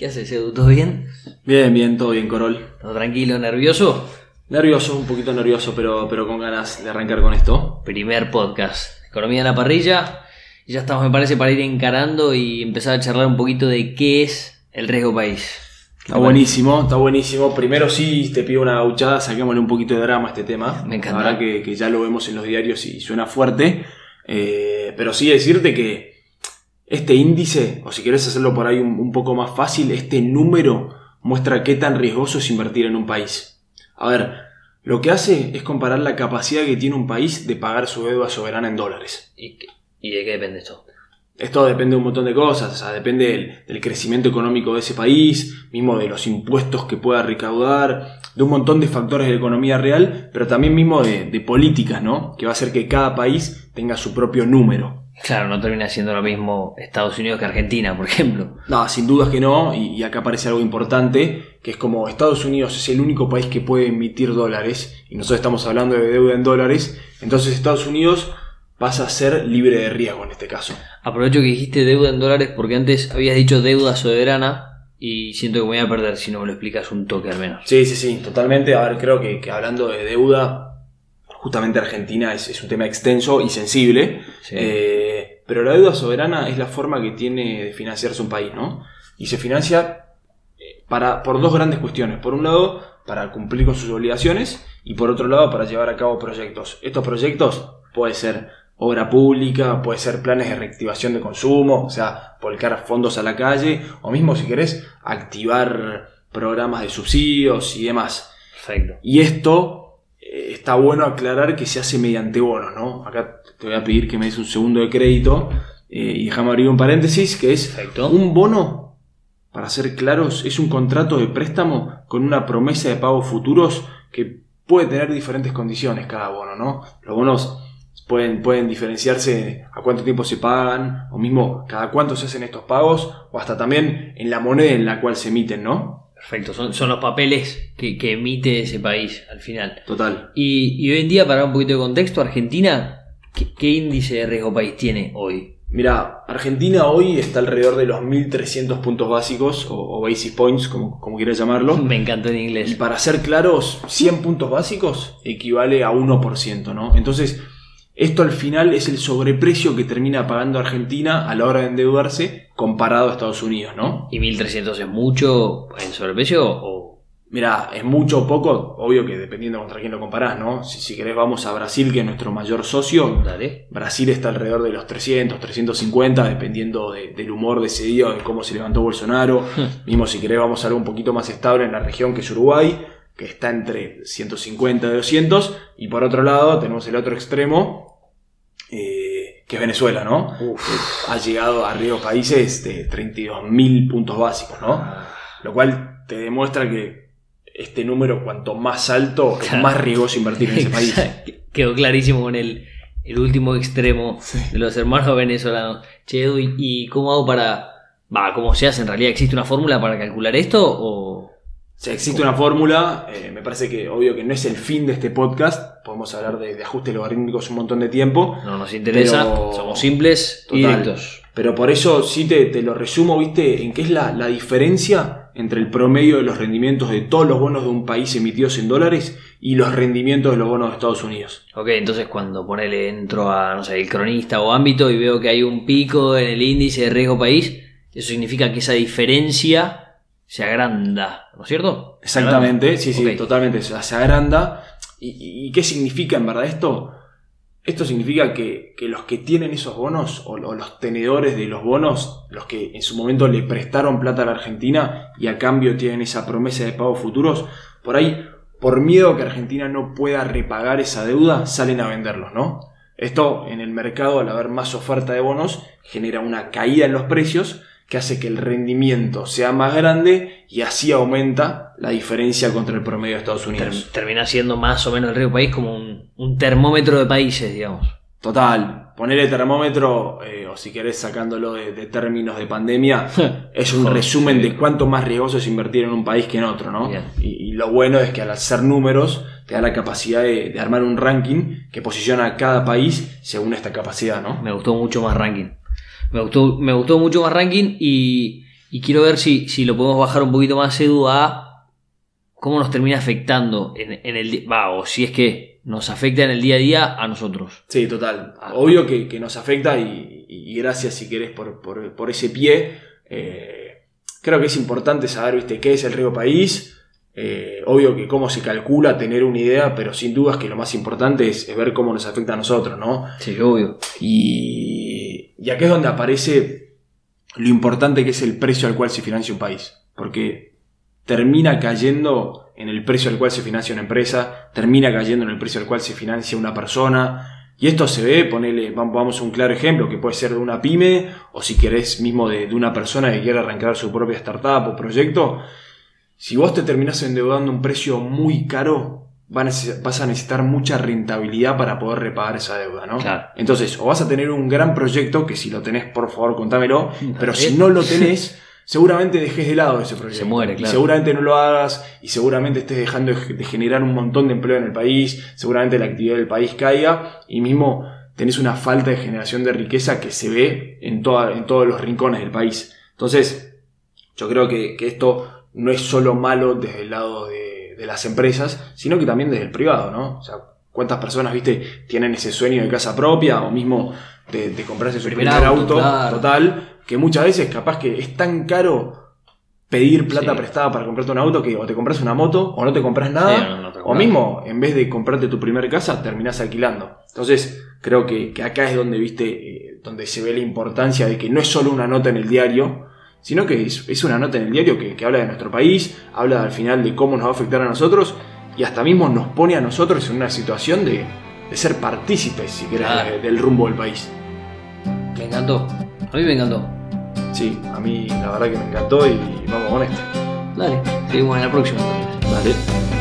¿Qué haces, Edu? ¿Todo bien? Bien, bien, todo bien, Corol. ¿Todo tranquilo, nervioso? Nervioso, un poquito nervioso, pero, pero con ganas de arrancar con esto. Primer podcast. Economía en la parrilla. Y ya estamos, me parece, para ir encarando y empezar a charlar un poquito de qué es el riesgo país. Está buenísimo, está buenísimo. Primero sí, te pido una gauchada, saquémosle un poquito de drama a este tema. Me encanta. La verdad que, que ya lo vemos en los diarios y suena fuerte. Eh, pero sí decirte que este índice, o si querés hacerlo por ahí un, un poco más fácil, este número muestra qué tan riesgoso es invertir en un país. A ver, lo que hace es comparar la capacidad que tiene un país de pagar su deuda soberana en dólares. ¿Y, de qué depende esto? Esto depende de un montón de cosas, o sea, depende del, del crecimiento económico de ese país, mismo de los impuestos que pueda recaudar, de un montón de factores de la economía real, pero también mismo de, de políticas, ¿no? Que va a hacer que cada país tenga su propio número. Claro, no termina siendo lo mismo Estados Unidos que Argentina, por ejemplo. No, sin dudas que no, y, y acá aparece algo importante, que es como Estados Unidos es el único país que puede emitir dólares, y nosotros estamos hablando de deuda en dólares, entonces Estados Unidos pasa a ser libre de riesgo en este caso. Aprovecho que dijiste deuda en dólares porque antes habías dicho deuda soberana y siento que me voy a perder si no me lo explicas un toque al menos. Sí, sí, sí, totalmente. A ver, creo que, que hablando de deuda, justamente Argentina es, es un tema extenso y sensible. Sí. Eh, pero la deuda soberana es la forma que tiene de financiarse un país, ¿no? Y se financia eh, para, por dos grandes cuestiones. Por un lado, para cumplir con sus obligaciones y por otro lado, para llevar a cabo proyectos. Estos proyectos puede ser obra pública, puede ser planes de reactivación de consumo, o sea, volcar fondos a la calle, o mismo si querés, activar programas de subsidios y demás. Perfecto. Y esto está bueno aclarar que se hace mediante bonos, ¿no? Acá te voy a pedir que me des un segundo de crédito eh, y déjame abrir un paréntesis, que es Perfecto. un bono, para ser claros, es un contrato de préstamo con una promesa de pagos futuros que puede tener diferentes condiciones cada bono, ¿no? Los bonos pueden, pueden diferenciarse a cuánto tiempo se pagan, o mismo cada cuánto se hacen estos pagos, o hasta también en la moneda en la cual se emiten, ¿no? Perfecto. Son, son los papeles que, que emite ese país al final. Total. Y, y hoy en día, para dar un poquito de contexto, Argentina, ¿qué, qué índice de riesgo país tiene hoy? Mira, Argentina hoy está alrededor de los 1300 puntos básicos o, o basis points, como, como quieras llamarlo. Me encantó en Y inglés. para ser claros, 100 puntos básicos equivale a 1%, ¿no? Entonces, esto al final es el sobreprecio que termina pagando Argentina a la hora de endeudarse comparado a Estados Unidos, ¿no? ¿Y 1300 es mucho en sobreprecio o.? Mira, es mucho o poco, obvio que dependiendo contra quién lo comparás, ¿no? Si, si querés vamos a Brasil, que es nuestro mayor socio, Dale. Brasil está alrededor de los 300, 350, dependiendo de- del humor de ese día de cómo se levantó Bolsonaro. Mismo si querés vamos a algo un poquito más estable en la región que es Uruguay, que está entre 150 y 200. Y por otro lado tenemos el otro extremo, eh, que es Venezuela, ¿no? Eh, Ha llegado a riesgos países de 32.000 puntos básicos, ¿no? Lo cual te demuestra que este número, cuanto más alto, es más riesgoso invertir en ese país. Quedó clarísimo con el, el último extremo de los hermanos venezolanos. Che, Edu, ¿y, y cómo hago para. Va, ¿cómo se hace? ¿En realidad existe una fórmula para calcular esto? ¿O.? Existe una fórmula, eh, me parece que obvio que no es el fin de este podcast, podemos hablar de, de ajustes logarítmicos un montón de tiempo, No nos interesa, Pero- somos simples y Total. directos. pero por eso sí te, te lo resumo, viste, en qué es la, la diferencia entre el promedio de los rendimientos de todos los bonos de un país emitidos en dólares y los rendimientos de los bonos de Estados Unidos. Ok, entonces cuando ponele entro a, no sé, el cronista o ámbito y veo que hay un pico en el índice de riesgo país, eso significa que esa diferencia se agranda, ¿no es cierto? Exactamente, sí, sí, totalmente, se, agranda. ¿Y, y- y qué significa en verdad esto? Esto significa que, que los que tienen esos bonos, o, o los tenedores de los bonos, los que en su momento le prestaron plata a la Argentina y a cambio tienen esa promesa de pagos futuros, por ahí, por miedo a que Argentina no pueda repagar esa deuda, salen a venderlos, ¿no? Esto en el mercado, al haber más oferta de bonos, genera una caída en los precios que hace que el rendimiento sea más grande y así aumenta la diferencia contra el promedio de Estados Unidos. termina siendo más o menos el riesgo país como un, un termómetro de países, digamos. Total, ponerle termómetro, eh, o si querés sacándolo de, de términos de pandemia, es un Joder, resumen de cuánto más riesgoso es invertir en un país que en otro, ¿no? Y lo bueno es que al hacer números te da la capacidad de, de armar un ranking que posiciona a cada país según esta capacidad, ¿no? Me gustó mucho más ranking. Me gustó, me gustó mucho más ranking y, Y quiero ver si, si lo podemos bajar un poquito más, Edu, a cómo nos termina afectando en, en el va, o si es que nos afecta en el día a día a nosotros. Sí, total. Ah. Obvio que, que nos afecta y, y gracias si querés por, por- por ese pie. Eh, creo que es importante saber, viste, qué es el riego país. Eh, obvio que cómo se calcula, tener una idea, pero sin dudas que lo más importante es, es ver cómo nos afecta a nosotros, ¿no? Sí, obvio. Y, y aquí es donde aparece lo importante que es el precio al cual se financia un país. Porque termina cayendo en el precio al cual se financia una empresa, termina cayendo en el precio al cual se financia una persona. Y esto se ve, ponele, vam- vamos a un claro ejemplo, que puede ser de una pyme, o si querés mismo de, de una persona que quiere arrancar su propia startup o proyecto. Si vos te terminás endeudando un precio muy caro, va a vas a necesitar mucha rentabilidad para poder repagar esa deuda, ¿no? Claro. Entonces, o vas a tener un gran proyecto, que si lo tenés, por favor, contámelo, pero si no lo tenés, seguramente dejes de lado ese proyecto. Se muere, Y claro. seguramente no lo hagas y seguramente estés dejando de de generar un montón de empleo en el país, seguramente la actividad del país caiga y mismo tenés una falta de generación de riqueza que se ve en, toda- en todos los rincones del país. Entonces, yo creo que, que esto no es solo malo desde el lado de, de las empresas, sino que también desde el privado, ¿no? O sea, ¿cuántas personas, viste, tienen ese sueño de casa propia o mismo de, de comprarse su Primer primer, auto, auto, claro. total? Que muchas veces capaz que es tan caro pedir plata Sí. prestada para comprarte un auto que o te compras una moto o no te compras nada. Sí, no, no te o mismo, en vez de comprarte tu primer casa, terminás alquilando. Entonces, creo que, que acá es donde, viste, eh, donde se ve la importancia de que no es solo una nota en el diario, sino que es, es una nota en el diario que, que habla de nuestro país, habla al final de cómo nos va a afectar a nosotros y hasta mismo nos pone a nosotros en una situación de, de ser partícipes, si querés, del rumbo del país. Me encantó. A mí me encantó. Sí, a mí la verdad que me encantó y vamos con este. Dale, seguimos en la próxima entonces. Dale.